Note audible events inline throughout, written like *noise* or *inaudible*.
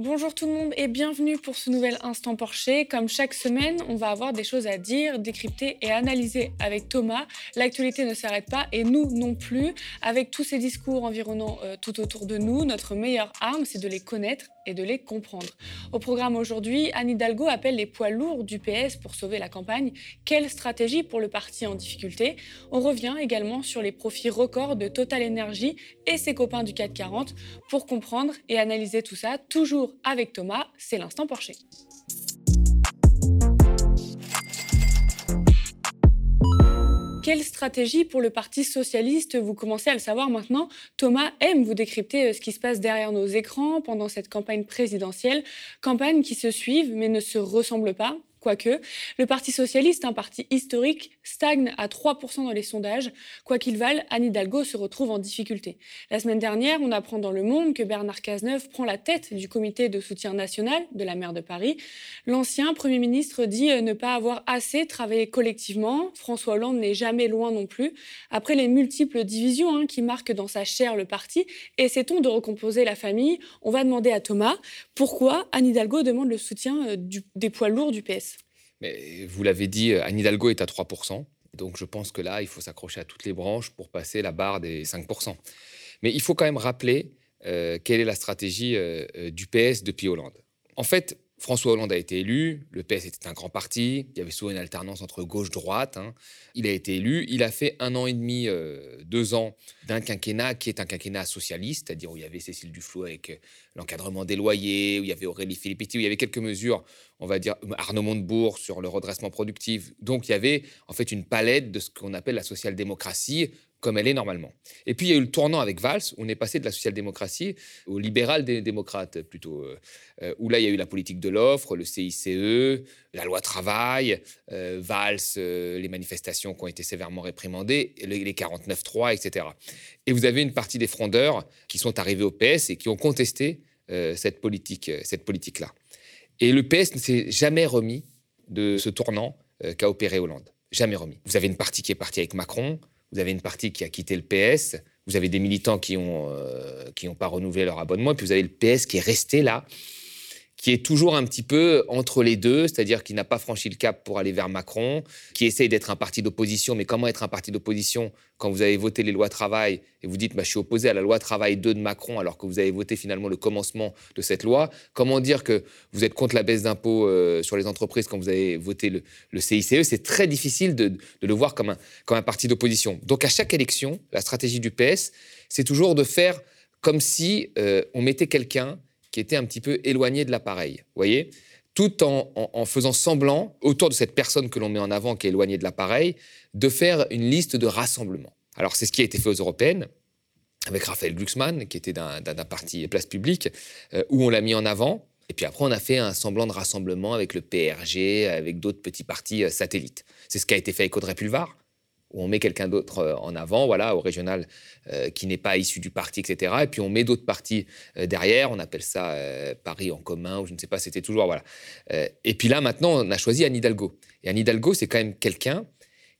Bonjour tout le monde et bienvenue pour ce nouvel Instant Porsche. Comme chaque semaine, on va avoir des choses à dire, décrypter et analyser avec Thomas. L'actualité ne s'arrête pas et nous non plus. Avec tous ces discours environnant euh, tout autour de nous, notre meilleure arme, c'est de les connaître et de les comprendre. Au programme aujourd'hui, Anne Hidalgo appelle les poids lourds du PS pour sauver la campagne. Quelle stratégie pour le parti en difficulté? On revient également sur les profits records de Total Energy et ses copains du 440 pour comprendre et analyser tout ça, toujours avec Thomas, c'est l'instant Porsche. Quelle stratégie pour le Parti socialiste Vous commencez à le savoir maintenant. Thomas aime vous décrypter euh, ce qui se passe derrière nos écrans pendant cette campagne présidentielle. Campagne qui se suivent mais ne se ressemble pas. Quoique, le Parti socialiste, un parti historique, stagne à 3% dans les sondages. Quoi qu'il vaille, Anne Hidalgo se retrouve en difficulté. La semaine dernière, on apprend dans Le Monde que Bernard Cazeneuve prend la tête du comité de soutien national de la maire de Paris. L'ancien Premier ministre dit ne pas avoir assez travaillé collectivement. François Hollande n'est jamais loin non plus. Après les multiples divisions hein, qui marquent dans sa chair le parti, essaie-t-on de recomposer la famille? On va demander à Thomas pourquoi Anne Hidalgo demande le soutien euh, des poids lourds du PS. Mais vous l'avez dit, Anne Hidalgo est à 3%. Donc je pense que là, il faut s'accrocher à toutes les branches pour passer la barre des 5%. Mais il faut quand même rappeler euh, quelle est la stratégie euh, euh, du PS depuis Hollande. En fait, François Hollande a été élu, le PS était un grand parti, il y avait souvent une alternance entre gauche-droite. Hein. Il a été élu, il a fait un an et demi, euh, deux ans d'un quinquennat qui est un quinquennat socialiste, c'est-à-dire où il y avait Cécile Duflot avec euh, l'encadrement des loyers, où il y avait Aurélie Filippetti, où il y avait quelques mesures, on va dire Arnaud Montebourg sur le redressement productif. Donc il y avait en fait une palette de ce qu'on appelle la social-démocratie, comme elle est normalement. Et puis il y a eu le tournant avec Valls, où on est passé de la social-démocratie au libéral des démocrates plutôt, euh, euh, où là il y a eu la politique de l'offre, le CICE, la loi travail, euh, Valls, les manifestations qui ont été sévèrement réprimandées, les 49-3, etc. Et vous avez une partie des frondeurs qui sont arrivés au PS et qui ont contesté cette politique, cette politique-là. Et le PS ne s'est jamais remis de ce tournant qu'a opéré Hollande. Jamais remis. Vous avez une partie qui est partie avec Macron, vous avez une partie qui a quitté le PS, vous avez des militants qui n'ont euh, pas renouvelé leur abonnement, et puis vous avez le PS qui est resté là, qui est toujours un petit peu entre les deux, c'est-à-dire qui n'a pas franchi le cap pour aller vers Macron, qui essaye d'être un parti d'opposition. Mais comment être un parti d'opposition quand vous avez voté les lois travail et vous dites bah, je suis opposé à la loi travail 2 de Macron alors que vous avez voté finalement le commencement de cette loi Comment dire que vous êtes contre la baisse d'impôts euh, sur les entreprises quand vous avez voté le, CICE C'est très difficile de, le voir comme un, comme un parti d'opposition. Donc à chaque élection, la stratégie du PS, c'est toujours de faire comme si euh, on mettait quelqu'un qui était un petit peu éloigné de l'appareil, voyez? Tout en, faisant semblant, autour de cette personne que l'on met en avant qui est éloignée de l'appareil, de faire une liste de rassemblements. Alors c'est ce qui a été fait aux européennes, avec Raphaël Glucksmann, qui était d'un parti Place Publique, euh, où on l'a mis en avant. Et puis après, on a fait un semblant de rassemblement avec le PRG, avec d'autres petits partis euh, satellites. C'est ce qui a été fait avec Audrey Pulvar, où on met quelqu'un d'autre euh, en avant, voilà, au régional, euh, qui n'est pas issu du parti, etc. Et puis on met d'autres partis euh, derrière, on appelle ça Paris en commun, ou je ne sais pas, c'était toujours, voilà. et puis là, maintenant, on a choisi Anne Hidalgo. Et Anne Hidalgo, c'est quand même quelqu'un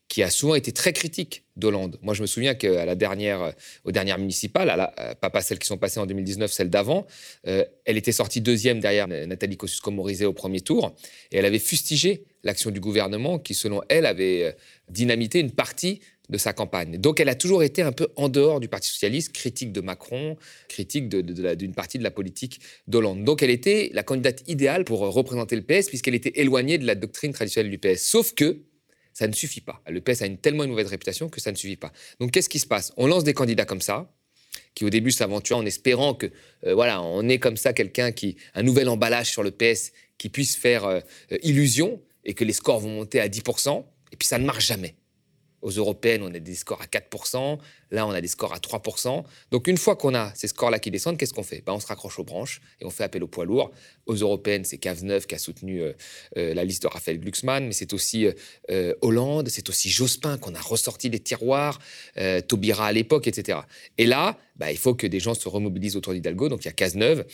qui a souvent été très critique d'Hollande. Moi, je me souviens qu'à la dernière, aux dernières municipales, à pas, celles qui sont passées en 2019, celles d'avant, elle était sortie deuxième derrière Nathalie Kosciusko-Morizet au premier tour, et elle avait fustigé l'action du gouvernement qui, selon elle, avait euh, dynamité une partie de sa campagne. Donc elle a toujours été un peu en dehors du Parti socialiste, critique de Macron, critique d'une partie de la politique d'Hollande. Donc elle était la candidate idéale pour représenter le PS puisqu'elle était éloignée de la doctrine traditionnelle du PS. Sauf que ça ne suffit pas. Le PS a une tellement une mauvaise réputation que ça ne suffit pas. Donc qu'est-ce qui se passe? On lance des candidats comme ça, qui au début s'aventurent en espérant que euh, voilà, on ait comme ça quelqu'un qui un nouvel emballage sur le PS qui puisse faire euh, illusion et que les scores vont monter à 10%, et puis ça ne marche jamais. Aux européennes, on a des scores à 4%, là on a des scores à 3%. Donc une fois qu'on a ces scores-là qui descendent, qu'est-ce qu'on fait? Ben, On se raccroche aux branches et on fait appel au poids lourd. Aux européennes, c'est Cazeneuve qui a soutenu euh, euh, la liste de Raphaël Glucksmann, mais c'est aussi euh, Hollande, c'est aussi Jospin qu'on a ressorti des tiroirs, Taubira à l'époque, etc. Et là, ben, il faut que des gens se remobilisent autour d'Hidalgo, donc il y a Cazeneuve.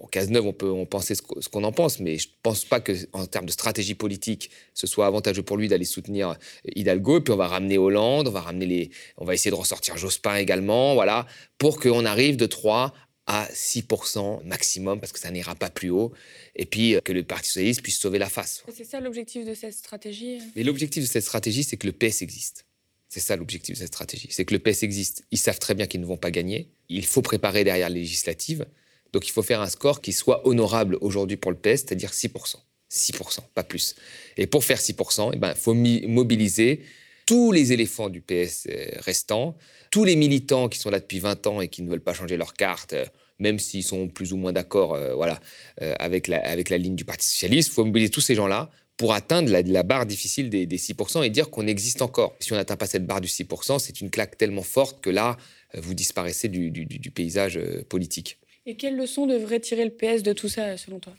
Bon, Cazeneuve, on peut en penser ce qu'on en pense, mais je ne pense pas qu'en termes de stratégie politique, ce soit avantageux pour lui d'aller soutenir Hidalgo. Et puis on va ramener Hollande, on va ramener les, on va essayer de ressortir Jospin également, voilà, pour qu'on arrive de 3 à 6% maximum, parce que ça n'ira pas plus haut, et puis euh, que le Parti socialiste puisse sauver la face. C'est ça l'objectif de cette stratégie euh Mais l'objectif de cette stratégie, c'est que le PS existe. C'est ça l'objectif de cette stratégie. C'est que le PS existe. Ils savent très bien qu'ils ne vont pas gagner. Il faut préparer derrière les législatives. Donc il faut faire un score qui soit honorable aujourd'hui pour le PS, c'est-à-dire 6%. 6%, pas plus. Et pour faire 6%, il eh ben, faut mobiliser tous les éléphants du PS euh, restants, tous les militants qui sont là depuis 20 ans et qui ne veulent pas changer leur carte, euh, même s'ils sont plus ou moins d'accord euh, voilà, avec, la, ligne du Parti socialiste, il faut mobiliser tous ces gens-là pour atteindre la, barre difficile des, 6% et dire qu'on existe encore. Si on n'atteint pas cette barre du 6%, c'est une claque tellement forte que là, vous disparaissez du paysage politique. Et quelle leçon devrait tirer le PS de tout ça, selon toi?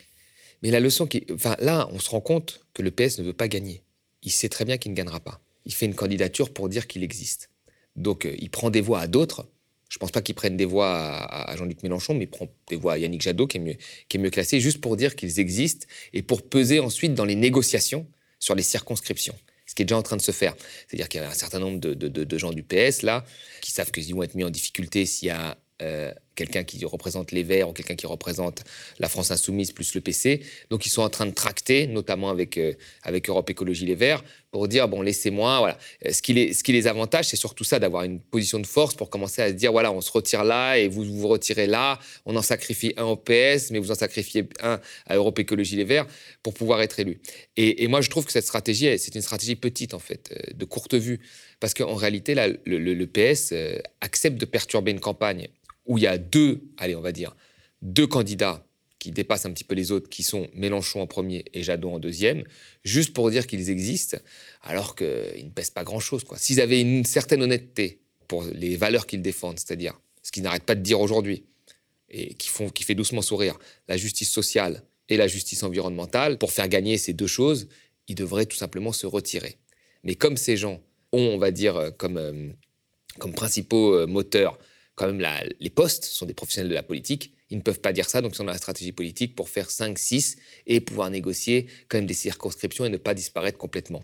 Mais la leçon qui. Enfin, là, on se rend compte que le PS ne veut pas gagner. Il sait très bien qu'il ne gagnera pas. Il fait une candidature pour dire qu'il existe. Donc, euh, il prend des voix à d'autres. Je ne pense pas qu'il prenne des voix à, Jean-Luc Mélenchon, mais il prend des voix à Yannick Jadot, qui est mieux, classé, juste pour dire qu'ils existent et pour peser ensuite dans les négociations sur les circonscriptions ce qui est déjà en train de se faire. C'est-à-dire qu'il y a un certain nombre de, de, gens du PS, là, qui savent qu'ils vont être mis en difficulté s'il y a euh, quelqu'un qui représente les Verts ou quelqu'un qui représente la France Insoumise plus le PC. Donc ils sont en train de tracter, notamment avec, euh, avec Europe Écologie Les Verts, pour dire, bon, laissez-moi, voilà. Euh, ce qui les, ce qui les avantage, c'est surtout ça, d'avoir une position de force pour commencer à se dire, voilà, on se retire là et vous vous retirez là, on en sacrifie un au PS, mais vous en sacrifiez un à Europe Écologie Les Verts pour pouvoir être élu. Et, moi, je trouve que cette stratégie, c'est une stratégie petite, en fait, de courte vue. Parce qu'en réalité, là, le, le PS accepte de perturber une campagne où il y a deux, allez, on va dire, deux candidats qui dépassent un petit peu les autres, qui sont Mélenchon en premier et Jadot en deuxième, juste pour dire qu'ils existent, alors qu'ils ne pèsent pas grand-chose. S'ils avaient une certaine honnêteté pour les valeurs qu'ils défendent, c'est-à-dire ce qu'ils n'arrêtent pas de dire aujourd'hui, et qui, font, qui fait doucement sourire, la justice sociale et la justice environnementale, pour faire gagner ces deux choses, ils devraient tout simplement se retirer. Mais comme ces gens ont, on va dire, comme, euh, comme principaux euh, moteurs quand même les postes sont des professionnels de la politique. Ils ne peuvent pas dire ça, donc ils sont dans la stratégie politique pour faire 5, 6 et pouvoir négocier quand même des circonscriptions et ne pas disparaître complètement.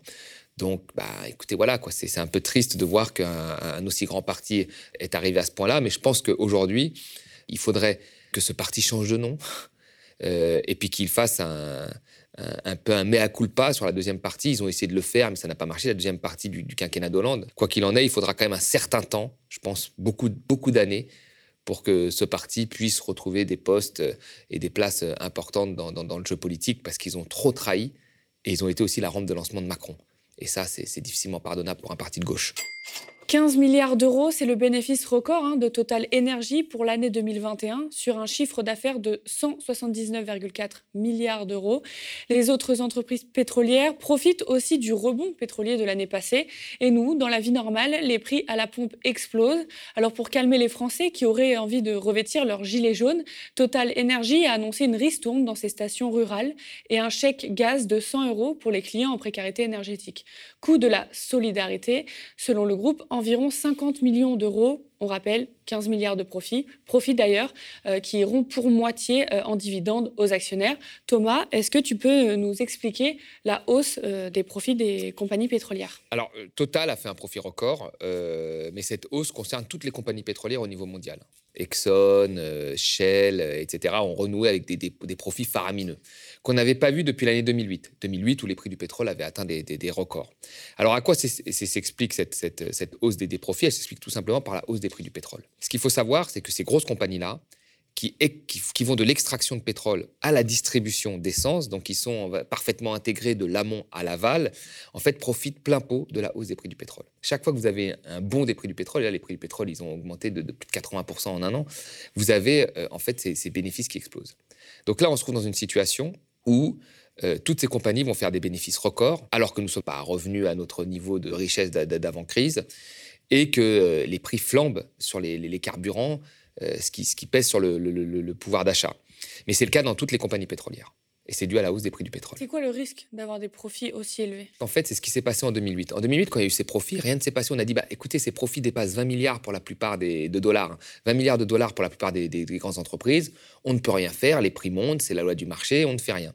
Donc, bah, écoutez, voilà, quoi. C'est, un peu triste de voir qu'un aussi grand parti est arrivé à ce point-là, mais je pense qu'aujourd'hui, il faudrait que ce parti change de nom *laughs* euh, et puis qu'il fasse un, un, peu un mea culpa sur la deuxième partie. Ils ont essayé de le faire, mais ça n'a pas marché, la deuxième partie du, quinquennat d'Hollande. Quoi qu'il en est, il faudra quand même un certain temps, je pense beaucoup, beaucoup d'années, pour que ce parti puisse retrouver des postes et des places importantes dans, dans le jeu politique, parce qu'ils ont trop trahi et ils ont été aussi la rampe de lancement de Macron. Et ça, c'est difficilement pardonnable pour un parti de gauche. 15 milliards d'euros, c'est le bénéfice record hein, de Total Énergie pour l'année 2021 sur un chiffre d'affaires de 179,4 milliards d'euros. Les autres entreprises pétrolières profitent aussi du rebond pétrolier de l'année passée. Et nous, dans la vie normale, les prix à la pompe explosent. Alors pour calmer les Français qui auraient envie de revêtir leur gilet jaune, Total Énergie a annoncé une ristourne dans ses stations rurales et un chèque gaz de 100 euros pour les clients en précarité énergétique. Coût de la solidarité, selon le groupe, environ 50 millions d'euros. On rappelle 15 milliards de profits, profits d'ailleurs, euh, qui iront pour moitié euh, en dividendes aux actionnaires. Thomas, est-ce que tu peux nous expliquer la hausse euh, des profits des compagnies pétrolières? Alors, Total a fait un profit record, mais cette hausse concerne toutes les compagnies pétrolières au niveau mondial. Exxon, Shell, etc., ont renoué avec des profits faramineux qu'on n'avait pas vu depuis l'année 2008. 2008 où les prix du pétrole avaient atteint des, records. Alors à quoi s'explique cette, cette, hausse des, profits? Elle s'explique tout simplement par la hausse prix du pétrole. Ce qu'il faut savoir, c'est que ces grosses compagnies-là, qui, vont de l'extraction de pétrole à la distribution d'essence, donc qui sont parfaitement intégrés de l'amont à l'aval, en fait profitent plein pot de la hausse des prix du pétrole. Chaque fois que vous avez un bond des prix du pétrole, et là les prix du pétrole ils ont augmenté de, plus de 80% en un an, vous avez euh, en fait ces, ces bénéfices qui explosent. Donc là on se trouve dans une situation où euh, toutes ces compagnies vont faire des bénéfices records, alors que nous ne sommes pas revenus à notre niveau de richesse d'avant-crise, et que euh, les prix flambent sur les, carburants, euh, ce, qui, ce, qui, pèse sur le, pouvoir d'achat. Mais c'est le cas dans toutes les compagnies pétrolières. Et c'est dû à la hausse des prix du pétrole. C'est quoi le risque d'avoir des profits aussi élevés? En fait, c'est ce qui s'est passé en 2008. En 2008, quand il y a eu ces profits, rien ne s'est passé. On a dit, bah, écoutez, ces profits dépassent 20 milliards pour la plupart des, de dollars. 20 milliards de dollars pour la plupart des, des grandes entreprises. On ne peut rien faire, les prix montent, c'est la loi du marché, on ne fait rien.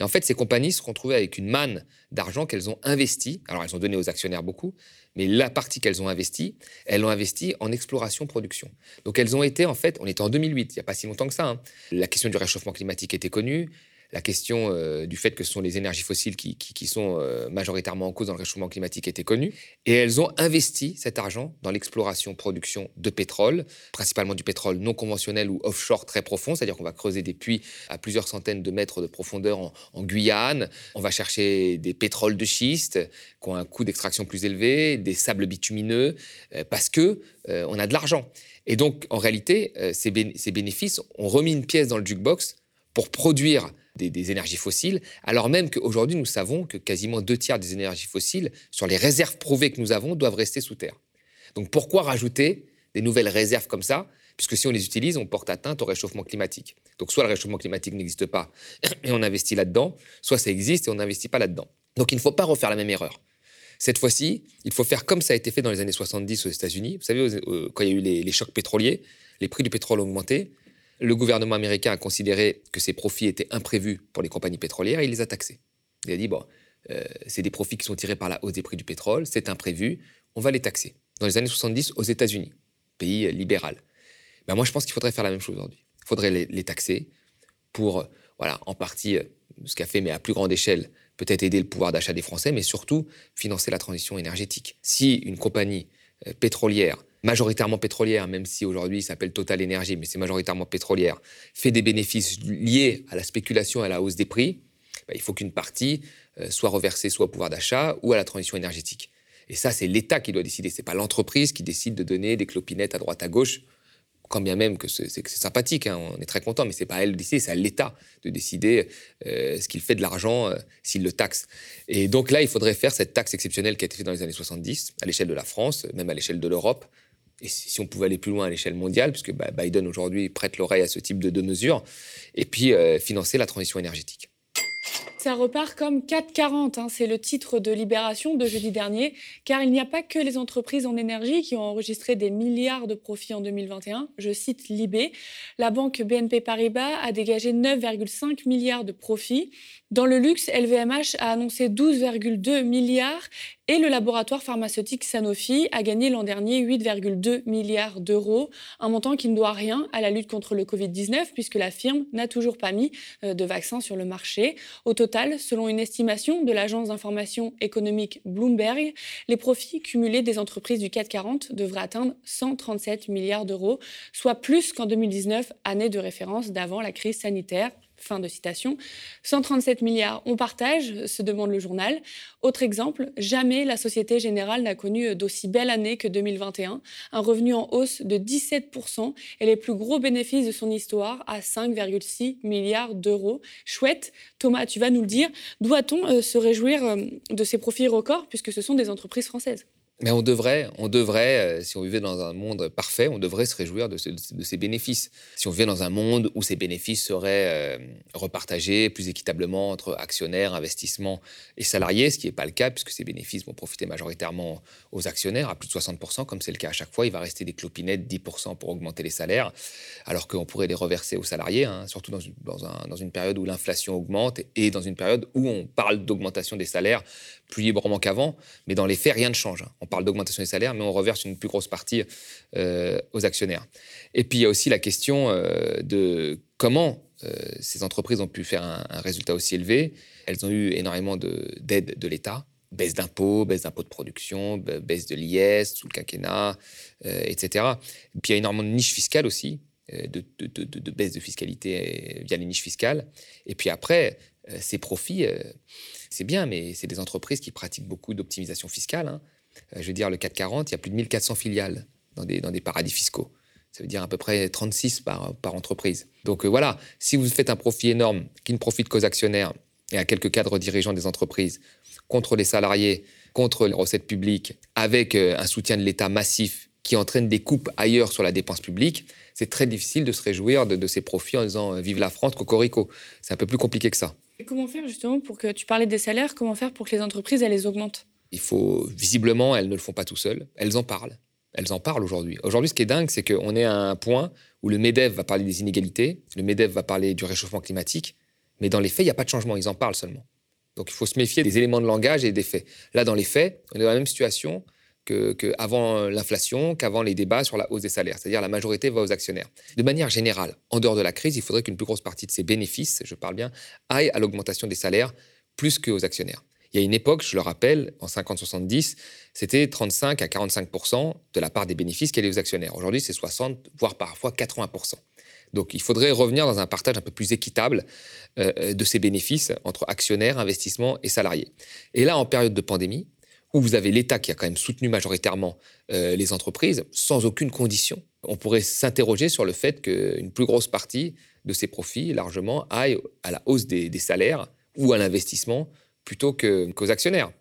Et en fait, ces compagnies se sont avec une manne d'argent qu'elles ont investi. Alors, elles ont donné aux actionnaires beaucoup, mais la partie qu'elles ont investie, elles l'ont investi en exploration-production. Donc, elles ont été, en fait, on était en 2008, il n'y a pas si longtemps que ça. Hein. La question du réchauffement climatique était connue la question euh, du fait que ce sont les énergies fossiles qui, sont euh, majoritairement en cause dans le réchauffement climatique était connue. Et elles ont investi cet argent dans l'exploration, production de pétrole, principalement du pétrole non conventionnel ou offshore très profond, c'est-à-dire qu'on va creuser des puits à plusieurs centaines de mètres de profondeur en, Guyane. On va chercher des pétroles de schiste qui ont un coût d'extraction plus élevé, des sables bitumineux, euh, parce que on a de l'argent. Et donc, en réalité, ces bénéfices ont remis une pièce dans le jukebox pour produire des, énergies fossiles, alors même qu'aujourd'hui, nous savons que quasiment deux tiers des énergies fossiles, sur les réserves prouvées que nous avons, doivent rester sous terre. Donc pourquoi rajouter des nouvelles réserves comme ça? Puisque si on les utilise, on porte atteinte au réchauffement climatique. Donc soit le réchauffement climatique n'existe pas *clears throat* et on investit là-dedans, soit ça existe et on n'investit pas là-dedans. Donc il ne faut pas refaire la même erreur. Cette fois-ci, il faut faire comme ça a été fait dans les années 70 aux États-Unis. Vous savez, quand il y a eu les, les chocs pétroliers, les prix du pétrole ont augmenté. Le gouvernement américain a considéré que ces profits étaient imprévus pour les compagnies pétrolières et il les a taxés. Il a dit, bon, euh, c'est des profits qui sont tirés par la hausse des prix du pétrole, c'est imprévu, on va les taxer. Dans les années 70, aux États-Unis, pays libéral. Ben moi, je pense qu'il faudrait faire la même chose aujourd'hui. Il faudrait les, taxer pour, voilà, en partie, euh, ce qu'a fait, mais à plus grande échelle, peut-être aider le pouvoir d'achat des Français, mais surtout financer la transition énergétique. Si une compagnie euh, pétrolière majoritairement pétrolière, même si aujourd'hui il s'appelle Total Energy, mais c'est majoritairement pétrolière, fait des bénéfices liés à la spéculation et à la hausse des prix, bah, il faut qu'une partie euh, soit reversée soit au pouvoir d'achat ou à la transition énergétique. Et ça, c'est l'État qui doit décider. C'est pas l'entreprise qui décide de donner des clopinettes à droite à gauche quand bien même que c'est sympathique, hein, on est très content, mais c'est pas elle de décider, c'est à l'État de décider euh, ce qu'il fait de l'argent euh, s'il le taxe. Et donc là, il faudrait faire cette taxe exceptionnelle qui a été faite dans les années 70, à l'échelle de la France, même à l'échelle de l'Europe, et si on pouvait aller plus loin à l'échelle mondiale, puisque bah, Biden aujourd'hui prête l'oreille à ce type de, mesures, et puis euh, financer la transition énergétique. Ça repart comme 440, hein. c'est le titre de Libération de jeudi dernier, car il n'y a pas que les entreprises en énergie qui ont enregistré des milliards de profits en 2021. Je cite Libé. La banque BNP Paribas a dégagé 9,5 milliards de profits. Dans le luxe, LVMH a annoncé 12,2 milliards et le laboratoire pharmaceutique Sanofi a gagné l'an dernier 8,2 milliards d'euros, un montant qui ne doit rien à la lutte contre le Covid-19 puisque la firme n'a toujours pas mis euh, de vaccin sur le marché. Au total, selon une estimation de l'agence d'information économique Bloomberg, les profits cumulés des entreprises du CAC 40 devraient atteindre 137 milliards d'euros, soit plus qu'en 2019, année de référence d'avant la crise sanitaire. Fin de citation. 137 milliards, on partage, se demande le journal. Autre exemple, jamais la Société Générale n'a connu d'aussi belle année que 2021. Un revenu en hausse de 17% et les plus gros bénéfices de son histoire à 5,6 milliards d'euros. Chouette. Thomas, tu vas nous le dire. Doit-on euh, se réjouir euh, de ces profits records puisque ce sont des entreprises françaises? Mais on devrait, on devrait, euh, si on vivait dans un monde parfait, on devrait se réjouir de, ces bénéfices. Si on vivait dans un monde où ces bénéfices seraient euh, repartagés plus équitablement entre actionnaires, investissements et salariés, ce qui n'est pas le cas, puisque ces bénéfices vont profiter majoritairement aux actionnaires à plus de 60%, comme c'est le cas à chaque fois. Il va rester des clopinettes, 10% pour augmenter les salaires, alors qu'on pourrait les reverser aux salariés, hein, surtout dans une, dans une période où l'inflation augmente et dans une période où on parle d'augmentation des salaires plus librement qu'avant, mais dans les faits, rien ne change. On parle d'augmentation des salaires, mais on reverse une plus grosse partie euh, aux actionnaires. Et puis il y a aussi la question euh, de comment euh, ces entreprises ont pu faire un, résultat aussi élevé. Elles ont eu énormément d'aides de, l'État, baisse d'impôts, baisse d'impôts de production, baisse de l'IS sous le quinquennat, etc. Et puis il y a énormément de niches fiscales aussi, de, de, baisse de fiscalité via les niches fiscales. Et puis après, ces profits c'est bien, mais c'est des entreprises qui pratiquent beaucoup d'optimisation fiscale. Hein. Euh, je veux dire, le 440, il y a plus de 1400 filiales dans des, dans des paradis fiscaux. Ça veut dire à peu près 36 par, par entreprise. Donc euh, voilà, si vous faites un profit énorme qui ne profite qu'aux actionnaires et à quelques cadres dirigeants des entreprises, contre les salariés, contre les recettes publiques, avec euh, un soutien de l'État massif qui entraîne des coupes ailleurs sur la dépense publique, c'est très difficile de se réjouir de, de ces profits en disant Vive la France, cocorico. C'est un peu plus compliqué que ça comment faire justement pour que tu parlais des salaires, comment faire pour que les entreprises elles les augmentent? Il faut visiblement, elles ne le font pas tout seules, elles en parlent. Elles en parlent aujourd'hui. Aujourd'hui, ce qui est dingue, c'est qu'on est à un point où le MEDEV va parler des inégalités, le MEDEV va parler du réchauffement climatique, Mais dans les faits, il n'y a pas de changement, ils en parlent seulement. Donc il faut se méfier des éléments de langage et des faits. Là, dans les faits, on est dans la même situation qu'avant l'inflation, qu'avant les débats sur la hausse des salaires. C'est-à-dire la majorité va aux actionnaires. De manière générale, en dehors de la crise, il faudrait qu'une plus grosse partie de ces bénéfices, je parle bien, aille à l'augmentation des salaires plus qu'aux actionnaires. Il y a une époque, je le rappelle, en 50-70, c'était 35 à 45% de la part des bénéfices qui allaient aux actionnaires. Aujourd'hui, c'est 60, voire parfois 80% donc il faudrait revenir dans un partage un peu plus équitable euh, de ces bénéfices entre actionnaires, investissements et salariés. Et là, en période de pandémie, où vous avez l'État qui a quand même soutenu majoritairement euh, les entreprises, sans aucune condition, on pourrait s'interroger sur le fait qu'une plus grosse partie de ces profits, largement, aille à la hausse des, salaires ou à l'investissement plutôt qu'aux actionnaires.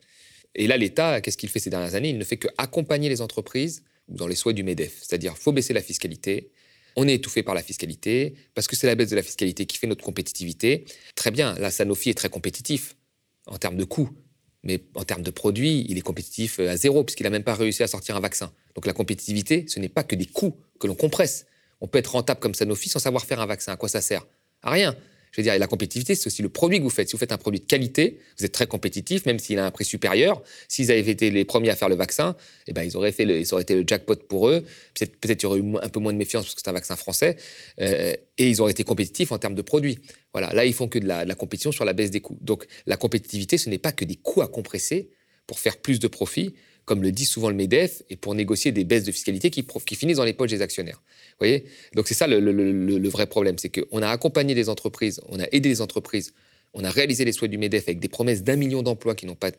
Et là, l'État, qu'est-ce qu'il fait ces dernières années? Il ne fait qu'accompagner les entreprises dans les souhaits du MEDEF. C'est-à-dire, faut baisser la fiscalité, on est étouffé par la fiscalité, parce que c'est la baisse de la fiscalité qui fait notre compétitivité. Très bien, là, Sanofi est très compétitif en termes de coûts, mais en termes de produits, il est compétitif à zéro, puisqu'il n'a même pas réussi à sortir un vaccin. Donc la compétitivité, ce n'est pas que des coûts que l'on compresse. On peut être rentable comme Sanofi sans savoir faire un vaccin. À quoi ça sert? À rien. Je veux dire, la compétitivité, c'est aussi le produit que vous faites. Si vous faites un produit de qualité, vous êtes très compétitif, même s'il a un prix supérieur. S'ils avaient été les premiers à faire le vaccin, eh ben, ils auraient fait ça aurait été le jackpot pour eux. Peut-être peut y aurait eu un peu moins de méfiance parce que c'est un vaccin français. Euh, et ils auraient été compétitifs en termes de produits. Voilà, là, ils font que de la, de la compétition sur la baisse des coûts. Donc, la compétitivité, ce n'est pas que des coûts à compresser pour faire plus de profits, comme le dit souvent le MEDEF, et pour négocier des baisses de fiscalité qui, finissent dans les poches des actionnaires. Vous voyez? Donc c'est ça le, vrai problème, c'est qu'on a accompagné les entreprises, on a aidé les entreprises, on a réalisé les souhaits du MEDEF avec des promesses d'un million d'emplois qui n'ont pas,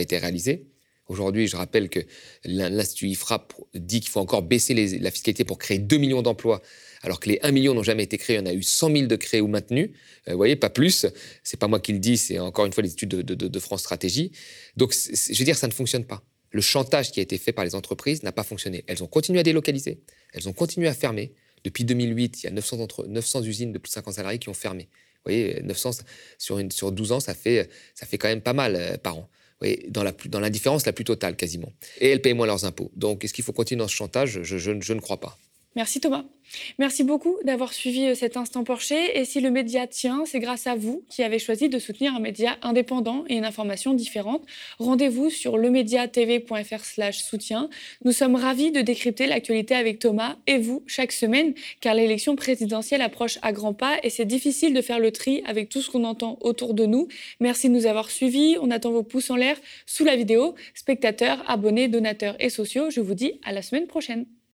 été réalisés. Aujourd'hui, je rappelle que l'Institut IFRA dit qu'il faut encore baisser la fiscalité pour créer 2 millions d'emplois, alors que les 1 million n'ont jamais été créés. On a eu 100 000 de créés ou maintenus. Euh, vous voyez, pas plus. C'est pas moi qui le dis, c'est encore une fois les études de, de France Stratégie. Donc, je veux dire, ça ne fonctionne pas le chantage qui a été fait par les entreprises n'a pas fonctionné. Elles ont continué à délocaliser, elles ont continué à fermer. Depuis 2008, il y a 900, 900 usines de plus de 50 salariés qui ont fermé. Vous voyez, 900 sur, une, sur 12 ans, ça fait, quand même pas mal euh, par an. Vous voyez, dans, l'indifférence la plus totale quasiment. Et elles payent moins leurs impôts. Donc, est-ce qu'il faut continuer dans ce chantage? Je ne crois pas. Merci Thomas. Merci beaucoup d'avoir suivi euh, cet instant Porcher. Et si le média tient, c'est grâce à vous qui avez choisi de soutenir un média indépendant et une information différente. Rendez-vous sur lemediatv.fr soutien. Nous sommes ravis de décrypter l'actualité avec Thomas et vous chaque semaine, car l'élection présidentielle approche à grands pas et c'est difficile de faire le tri avec tout ce qu'on entend autour de nous. Merci de nous avoir suivis. On attend vos pouces en l'air sous la vidéo. Spectateurs, abonnés, donateurs et sociaux, je vous dis à la semaine prochaine.